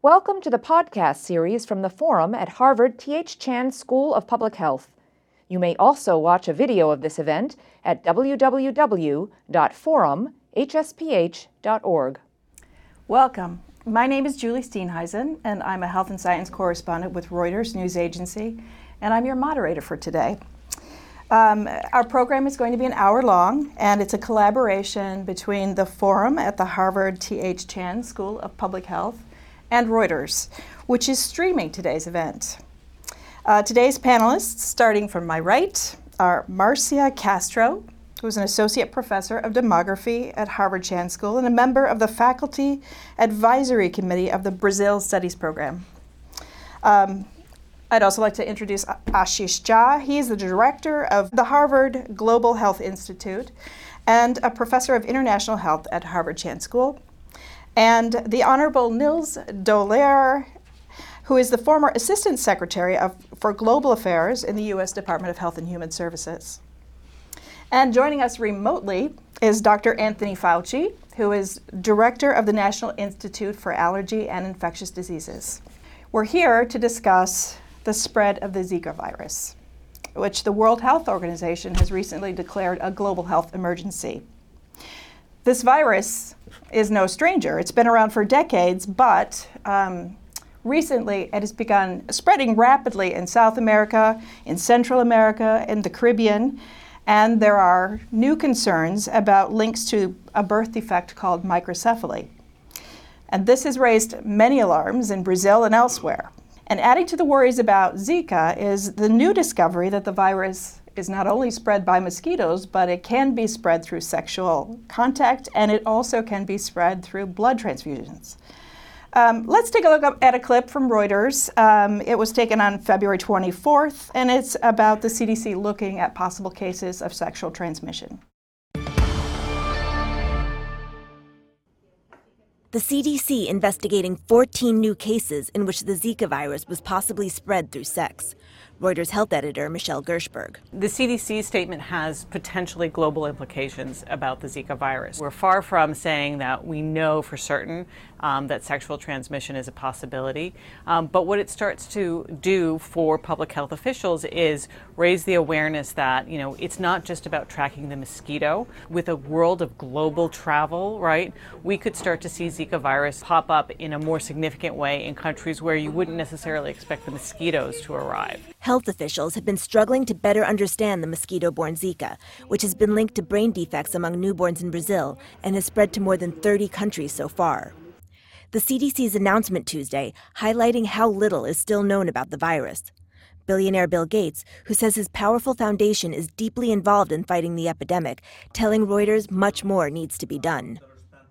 Welcome to the podcast series from the Forum at Harvard T.H. Chan School of Public Health. You may also watch a video of this event at www.forumhsph.org. Welcome. My name is Julie Steenhuisen, and I'm a health and science correspondent with Reuters News Agency, and I'm your moderator for today. Um, our program is going to be an hour long, and it's a collaboration between the Forum at the Harvard T.H. Chan School of Public Health and Reuters, which is streaming today's event. Uh, today's panelists, starting from my right, are Marcia Castro, who's an associate professor of demography at Harvard Chan School and a member of the faculty advisory committee of the Brazil Studies program. Um, I'd also like to introduce Ashish Jha. He's the director of the Harvard Global Health Institute and a professor of international health at Harvard Chan School. And the Honorable Nils Daulaire, who is the former Assistant Secretary of, for Global Affairs in the U.S. Department of Health and Human Services. And joining us remotely is Dr. Anthony Fauci, who is Director of the National Institute for Allergy and Infectious Diseases. We're here to discuss the spread of the Zika virus, which the World Health Organization has recently declared a global health emergency. This virus is no stranger. It's been around for decades, but um, recently it has begun spreading rapidly in South America, in Central America, in the Caribbean, and there are new concerns about links to a birth defect called microcephaly. And this has raised many alarms in Brazil and elsewhere. And adding to the worries about Zika is the new discovery that the virus is not only spread by mosquitoes, but it can be spread through sexual contact and it also can be spread through blood transfusions. Um, let's take a look at a clip from Reuters. Um, it was taken on February 24th, and it's about the CDC looking at possible cases of sexual transmission. The CDC investigating 14 new cases in which the Zika virus was possibly spread through sex. Reuters health editor Michele Gershberg. The CDC statement has potentially global implications about the Zika virus. We're far from saying that we know for certain um, that sexual transmission is a possibility, um, but what it starts to do for public health officials is raise the awareness that you know it's not just about tracking the mosquito. With a world of global travel, right, we could start to see Zika virus pop up in a more significant way in countries where you wouldn't necessarily expect the mosquitoes to arrive. Health officials have been struggling to better understand the mosquito borne Zika, which has been linked to brain defects among newborns in Brazil and has spread to more than 30 countries so far. The CDC's announcement Tuesday highlighting how little is still known about the virus. Billionaire Bill Gates, who says his powerful foundation is deeply involved in fighting the epidemic, telling Reuters much more needs to be done.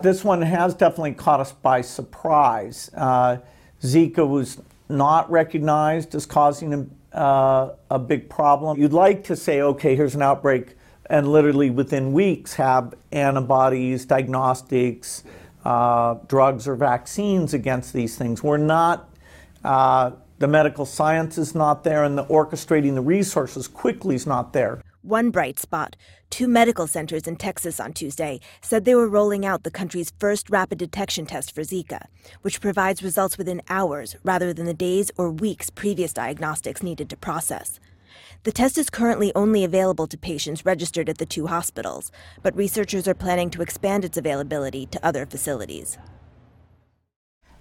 This one has definitely caught us by surprise. Uh, Zika was not recognized as causing uh, a big problem. You'd like to say, okay, here's an outbreak, and literally within weeks have antibodies, diagnostics, uh, drugs, or vaccines against these things. We're not, uh, the medical science is not there, and the orchestrating the resources quickly is not there. One bright spot two medical centers in Texas on Tuesday said they were rolling out the country's first rapid detection test for Zika, which provides results within hours rather than the days or weeks previous diagnostics needed to process. The test is currently only available to patients registered at the two hospitals, but researchers are planning to expand its availability to other facilities.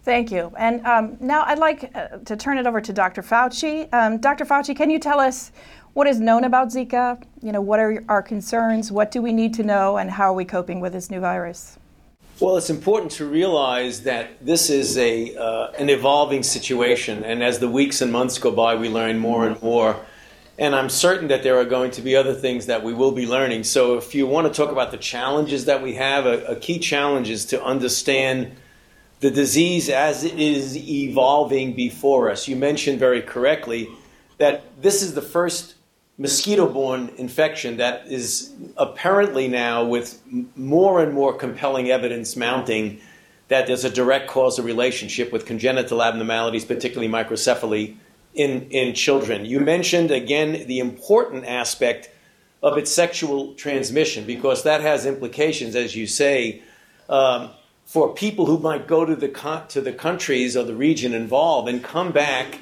Thank you. And um, now I'd like uh, to turn it over to Dr. Fauci. Um, Dr. Fauci, can you tell us what is known about Zika? You know, what are our concerns? What do we need to know? And how are we coping with this new virus? Well, it's important to realize that this is a, uh, an evolving situation. And as the weeks and months go by, we learn more and more. And I'm certain that there are going to be other things that we will be learning. So, if you want to talk about the challenges that we have, a, a key challenge is to understand the disease as it is evolving before us. You mentioned very correctly that this is the first mosquito borne infection that is apparently now, with more and more compelling evidence mounting, that there's a direct causal relationship with congenital abnormalities, particularly microcephaly, in, in children. You mentioned again the important aspect of its sexual transmission because that has implications, as you say. Um, for people who might go to the, to the countries or the region involved and come back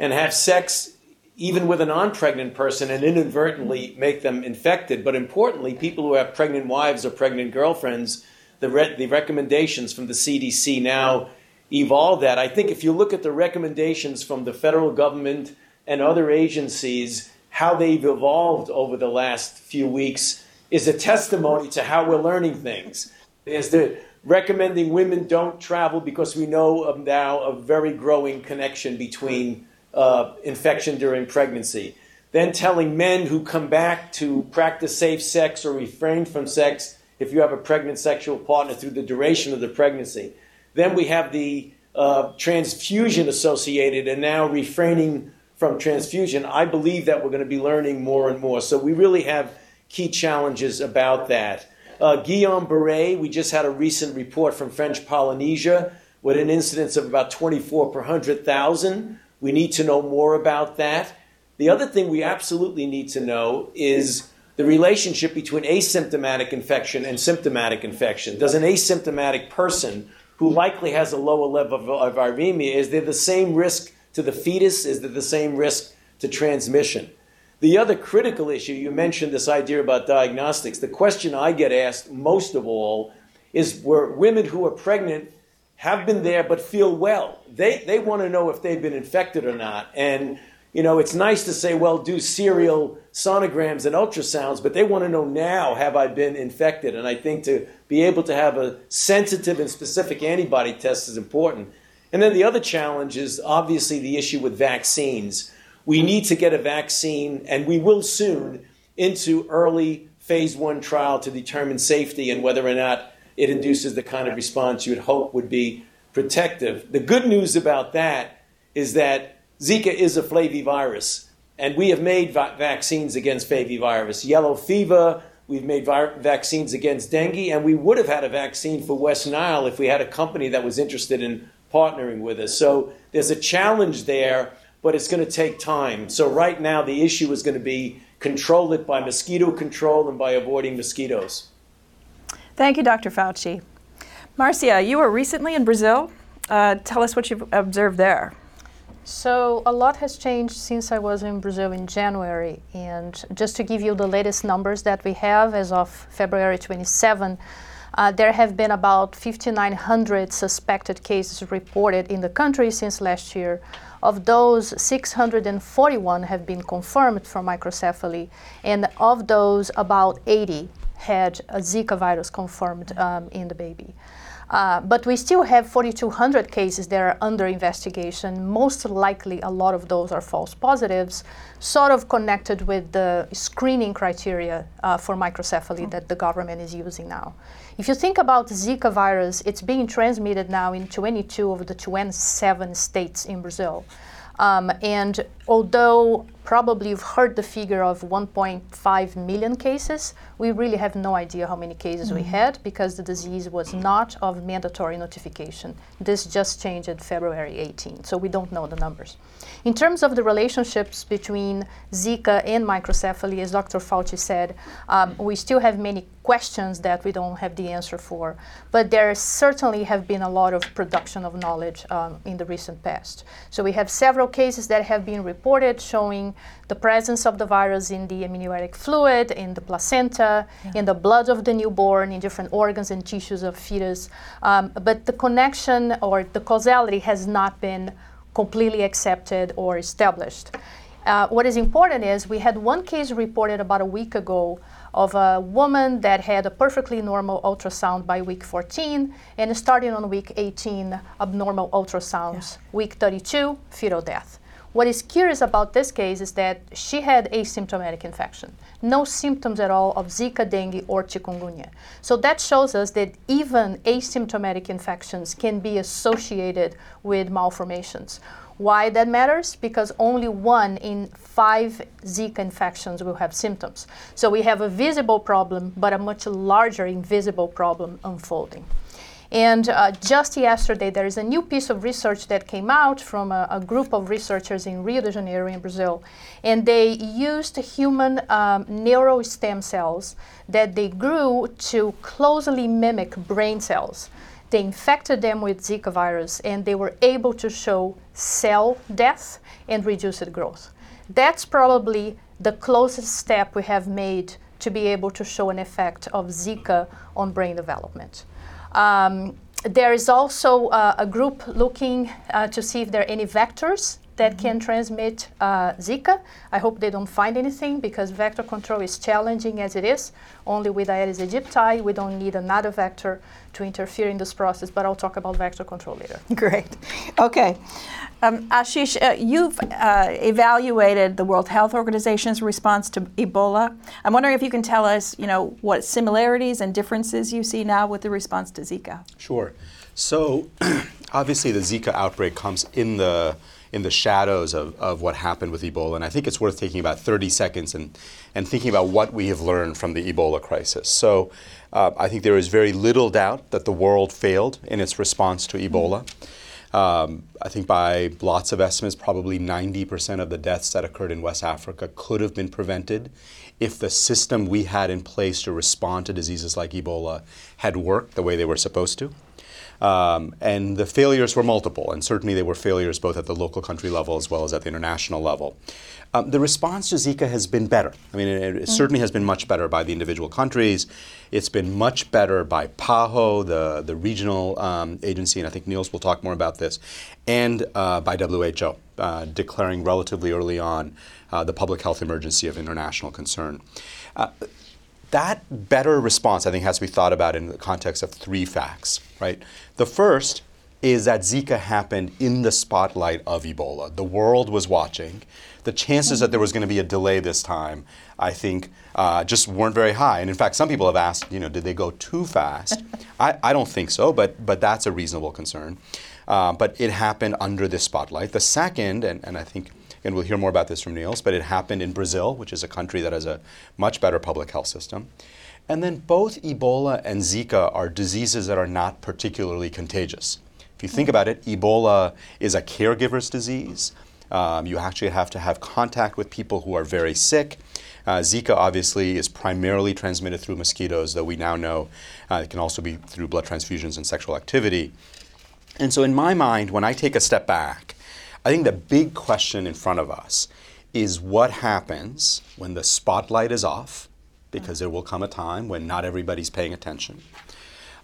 and have sex even with a non pregnant person and inadvertently make them infected. But importantly, people who have pregnant wives or pregnant girlfriends, the, re- the recommendations from the CDC now evolve that. I think if you look at the recommendations from the federal government and other agencies, how they've evolved over the last few weeks is a testimony to how we're learning things. Is the recommending women don't travel because we know now a very growing connection between uh, infection during pregnancy. Then telling men who come back to practice safe sex or refrain from sex if you have a pregnant sexual partner through the duration of the pregnancy. Then we have the uh, transfusion associated and now refraining from transfusion. I believe that we're going to be learning more and more. So we really have key challenges about that. Uh, Guillain Barre, we just had a recent report from French Polynesia with an incidence of about 24 per 100,000. We need to know more about that. The other thing we absolutely need to know is the relationship between asymptomatic infection and symptomatic infection. Does an asymptomatic person who likely has a lower level of, of viremia, is there the same risk to the fetus? Is there the same risk to transmission? The other critical issue, you mentioned this idea about diagnostics. The question I get asked most of all is were women who are pregnant have been there but feel well. They, they want to know if they've been infected or not. And, you know, it's nice to say, well, do serial sonograms and ultrasounds, but they want to know now, have I been infected? And I think to be able to have a sensitive and specific antibody test is important. And then the other challenge is obviously the issue with vaccines. We need to get a vaccine, and we will soon, into early phase one trial to determine safety and whether or not it induces the kind of response you would hope would be protective. The good news about that is that Zika is a flavivirus, and we have made va- vaccines against flavivirus. Yellow fever, we've made vi- vaccines against dengue, and we would have had a vaccine for West Nile if we had a company that was interested in partnering with us. So there's a challenge there, but it's going to take time. So right now, the issue is going to be control it by mosquito control and by avoiding mosquitoes. Thank you, Dr. Fauci. Marcia, you were recently in Brazil. Uh, tell us what you've observed there. So, a lot has changed since I was in Brazil in January. And just to give you the latest numbers that we have as of February 27, uh, there have been about 5,900 suspected cases reported in the country since last year. Of those, 641 have been confirmed for microcephaly, and of those, about 80 had a Zika virus confirmed um, in the baby. Uh, but we still have 4,200 cases that are under investigation. Most likely, a lot of those are false positives, sort of connected with the screening criteria uh, for microcephaly that the government is using now. If you think about Zika virus, it's being transmitted now in 22 of the 27 states in Brazil. Um, and although probably you've heard the figure of 1.5 million cases, we really have no idea how many cases mm-hmm. we had because the disease was not of mandatory notification. This just changed in February 18, so we don't know the numbers. In terms of the relationships between Zika and microcephaly, as Dr. Fauci said, um, we still have many questions that we don't have the answer for, but there certainly have been a lot of production of knowledge um, in the recent past. So we have several cases that have been reported showing the presence of the virus in the amniotic fluid, in the placenta, yeah. in the blood of the newborn, in different organs and tissues of fetus. Um, but the connection or the causality has not been completely accepted or established. Uh, what is important is we had one case reported about a week ago of a woman that had a perfectly normal ultrasound by week 14 and starting on week 18 abnormal ultrasounds, yeah. week 32 fetal death. What is curious about this case is that she had asymptomatic infection, no symptoms at all of Zika, dengue, or chikungunya. So that shows us that even asymptomatic infections can be associated with malformations. Why that matters? Because only one in five Zika infections will have symptoms. So we have a visible problem, but a much larger invisible problem unfolding. And uh, just yesterday, there is a new piece of research that came out from a, a, group of researchers in Rio de Janeiro, in Brazil. And they used human um, neural stem cells that they grew to closely mimic brain cells. they infected them with Zika virus and they were able to show cell death and reduced growth. That's probably the closest step we have made to be able to show an effect of Zika on brain development. Um, there is also uh, a group looking uh, to see if there are any vectors that can transmit uh, Zika. I hope they don't find anything because vector control is challenging as it is. Only with Aedes aegypti, we don't need another vector to interfere in this process, but I'll talk about vector control later. Great. Okay. Um, Ashish, uh, you've uh, evaluated the World Health Organization's response to Ebola. I'm wondering if you can tell us, you know, what similarities and differences you see now with the response to Zika. Sure. So, obviously, the Zika outbreak comes in the in the shadows of, of what happened with Ebola. And I think it's worth taking about 30 seconds and, and thinking about what we have learned from the Ebola crisis. So uh, I think there is very little doubt that the world failed in its response to Ebola. Um, I think by lots of estimates, probably 90% of the deaths that occurred in West Africa could have been prevented if the system we had in place to respond to diseases like Ebola had worked the way they were supposed to. Um, and the failures were multiple, and certainly they were failures both at the local country level as well as at the international level. Um, the response to Zika has been better. I mean, it, it, certainly has been much better by the individual countries. It's been much better by PAHO, the, the regional um, agency, and I think Nils will talk more about this, and uh, by WHO, uh, declaring relatively early on uh, the public health emergency of international concern. That better response, I think, has to be thought about in the context of three facts, right? The first is that Zika happened in the spotlight of Ebola. The world was watching. The chances that there was going to be a delay this time, I think, uh, just weren't very high. And in fact, some people have asked, you know, did they go too fast? I, I don't think so, but, but that's a reasonable concern. Uh, but it happened under the spotlight. The second, and, and I think and we'll hear more about this from Nils, but it happened in Brazil, which is a country that has a much better public health system. And then both Ebola and Zika are diseases that are not particularly contagious. If you think about it, Ebola is a caregiver's disease. Um, you actually have to have contact with people who are very sick. Uh, Zika obviously is primarily transmitted through mosquitoes, though we now know uh, it can also be through blood transfusions and sexual activity. And so, in my mind, when I take a step back I think the big question in front of us is what happens when the spotlight is off, because there will come a time when not everybody's paying attention.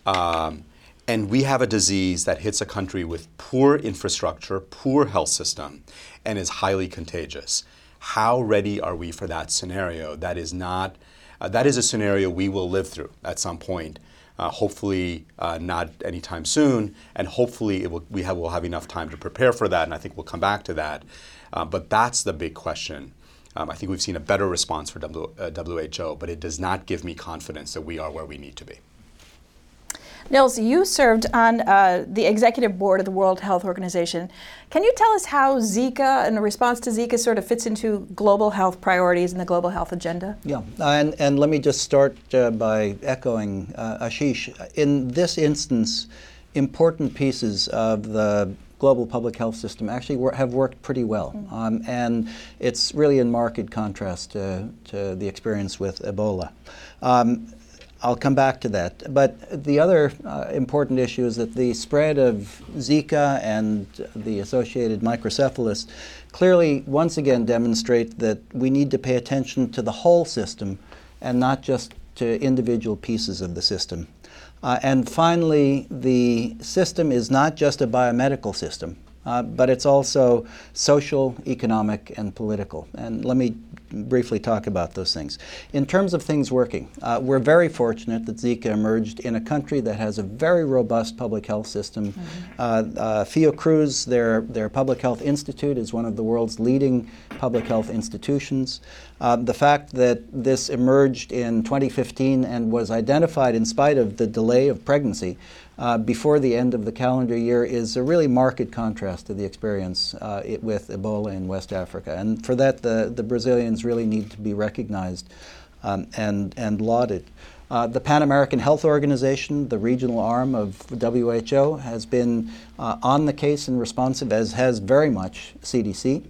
Um, and we have a disease that hits a country with poor infrastructure, poor health system, and is highly contagious. How ready are we for that scenario? That is not, uh, that is a scenario we will live through at some point uh, hopefully uh, not anytime soon, and hopefully will, we have, will have enough time to prepare for that, and I think we'll come back to that. Uh, but that's the big question. Um, I think we've seen a better response for w, WHO, uh, but it does not give me confidence that we are where we need to be. Nils, you served on uh, the executive board of the World Health Organization. Can you tell us how Zika and the response to Zika sort of fits into global health priorities and the global health agenda? Yeah, and, and let me just start uh, by echoing uh, Ashish. In this instance, important pieces of the global public health system actually wor- have worked pretty well. Mm-hmm. Um, and it's really in marked contrast to, to the experience with Ebola. Um, I'll come back to that. But the other uh, important issue is that the spread of Zika and the associated microcephalus clearly once again demonstrate that we need to pay attention to the whole system and not just to individual pieces of the system. Uh, and finally, the system is not just a biomedical system. Uh, but it's also social, economic, and political. And let me briefly talk about those things. In terms of things working, uh, we're very fortunate that Zika emerged in a country that has a very robust public health system. Mm-hmm. Uh, uh, Fiocruz, their, their public health institute, is one of the world's leading public health institutions. Uh, the fact that this emerged in 2015 and was identified in spite of the delay of pregnancy uh, before the end of the calendar year is a really marked contrast to the experience uh, it, with Ebola in West Africa. And for that, the, the Brazilians really need to be recognized um, and, and lauded. Uh, the Pan American Health Organization, the regional arm of WHO, has been uh, on the case and responsive, as has very much CDC.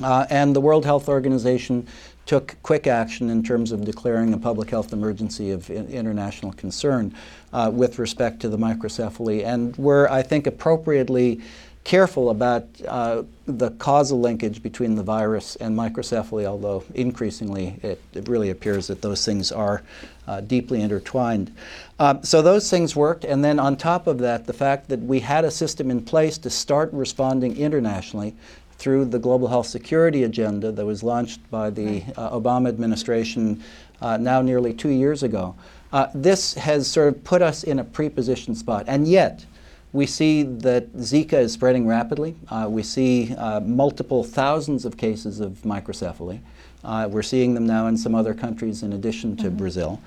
Uh, and the World Health Organization took quick action in terms of declaring a public health emergency of international concern uh, with respect to the microcephaly, and were, I think, appropriately careful about uh, the causal linkage between the virus and microcephaly, although increasingly it, it really appears that those things are uh, deeply intertwined. Uh, so those things worked, and then on top of that, the fact that we had a system in place to start responding internationally through the global health security agenda that was launched by the uh, Obama administration uh, now nearly two years ago. Uh, this has sort of put us in a pre-positioned spot, and yet we see that Zika is spreading rapidly. Uh, we see uh, multiple thousands of cases of microcephaly. Uh, we're seeing them now in some other countries in addition to mm-hmm. Brazil.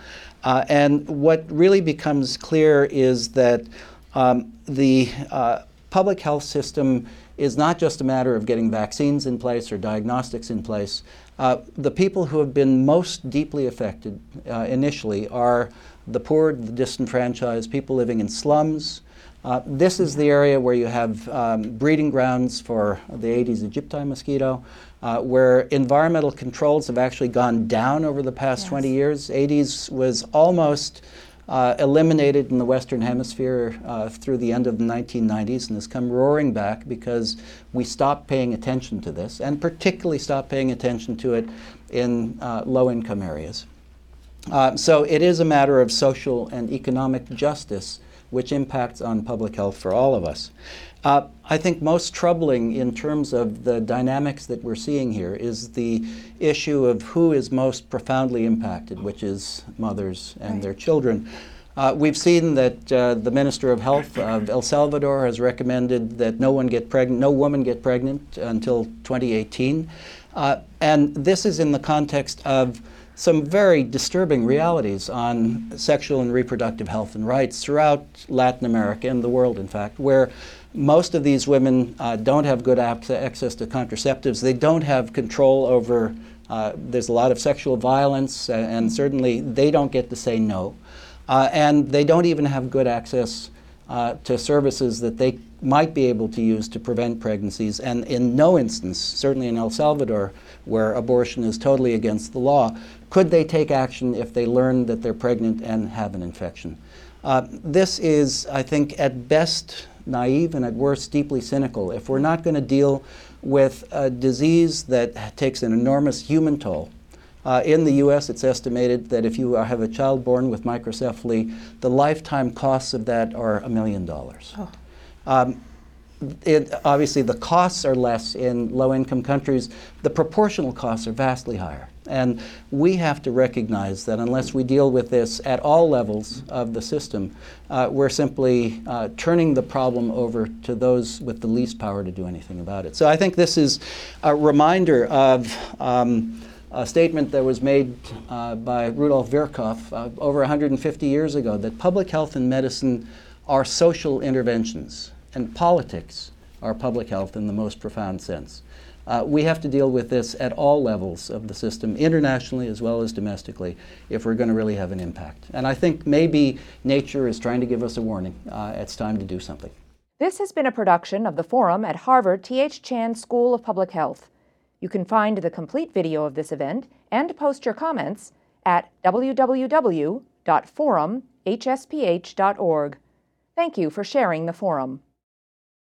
Uh, and what really becomes clear is that um, the uh, public health system is not just a matter of getting vaccines in place or diagnostics in place. Uh, the people who have been most deeply affected initially are the poor, the disenfranchised, people living in slums, uh, this is the area where you have um, breeding grounds for the Aedes aegypti mosquito, uh, where environmental controls have actually gone down over the past yes. 20 years. Aedes was almost uh, eliminated in the Western Hemisphere uh, through the end of the 1990s and has come roaring back because we stopped paying attention to this, and particularly stopped paying attention to it in uh, low income areas. Uh, so it is a matter of social and economic justice which impacts on public health for all of us. Uh, I think most troubling in terms of the dynamics that we're seeing here is the issue of who is most profoundly impacted, which is mothers and right. their children. Uh, we've seen that uh, the Minister of Health of El Salvador has recommended that no one get pregnant, no woman get pregnant until 2018, uh, and this is in the context of some very disturbing realities on sexual and reproductive health and rights throughout Latin America and the world, in fact, where most of these women uh, don't have good access to contraceptives. They don't have control over, uh, there's a lot of sexual violence, and certainly they don't get to say no. Uh, and they don't even have good access uh, to services that they might be able to use to prevent pregnancies. And in no instance, certainly in El Salvador, where abortion is totally against the law, could they take action if they learn that they're pregnant and have an infection? Uh, this is, I think, at best naive and at worst deeply cynical. If we're not going to deal with a disease that takes an enormous human toll, uh, in the US, it's estimated that if you have a child born with microcephaly, the lifetime costs of that are a million dollars. Oh. Um, it, obviously, the costs are less in low income countries, the proportional costs are vastly higher. And we have to recognize that unless we deal with this at all levels of the system, uh, we're simply uh, turning the problem over to those with the least power to do anything about it. So I think this is a reminder of. Um, a statement that was made uh, by Rudolf Virchow uh, over 150 years ago that public health and medicine are social interventions, and politics are public health in the most profound sense. Uh, we have to deal with this at all levels of the system, internationally as well as domestically, if we're going to really have an impact. And I think maybe nature is trying to give us a warning. Uh, it's time to do something. This has been a production of the Forum at Harvard T.H. Chan School of Public Health. You can find the complete video of this event and post your comments at www.forumhsph.org. Thank you for sharing the forum.